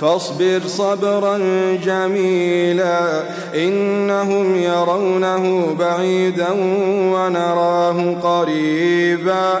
فاصبر صبرا جميلا إنهم يرونه بعيدا ونراه قريبا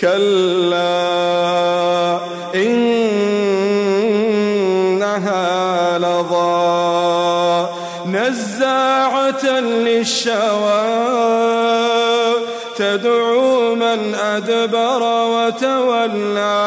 كلا إنها لظى نزاعة للشوى تدعو من أدبر وتولى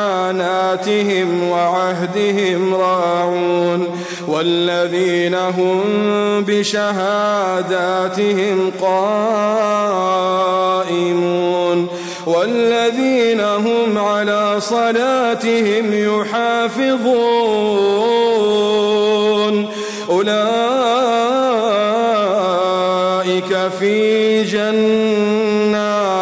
لأماناتهم وعهدهم راعون والذين هم بشهاداتهم قائمون والذين هم على صلاتهم يحافظون أولئك في جنات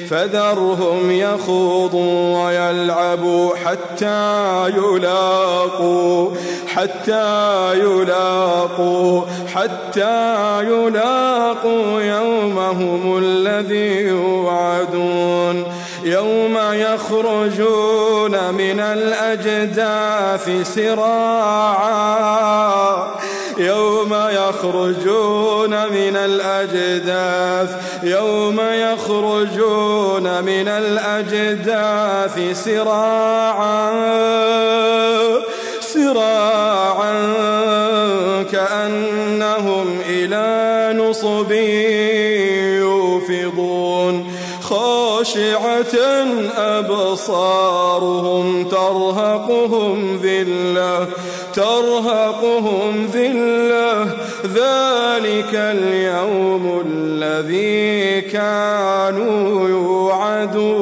فذرهم يخوضوا ويلعبوا حتى يلاقوا حتى يلاقوا حتى يلاقوا يومهم الذي يوعدون. يوم يخرجون من الأجداث سراعا. يوم يخرجون من الأجداث يوم يخرجون من الأجداث سراعا سراعا كأنهم إلى نصب يوفضون. خاشعة أبصارهم ترهقهم ذلة ترهقهم ذلة. ذلك اليوم الذي كانوا يوعدون.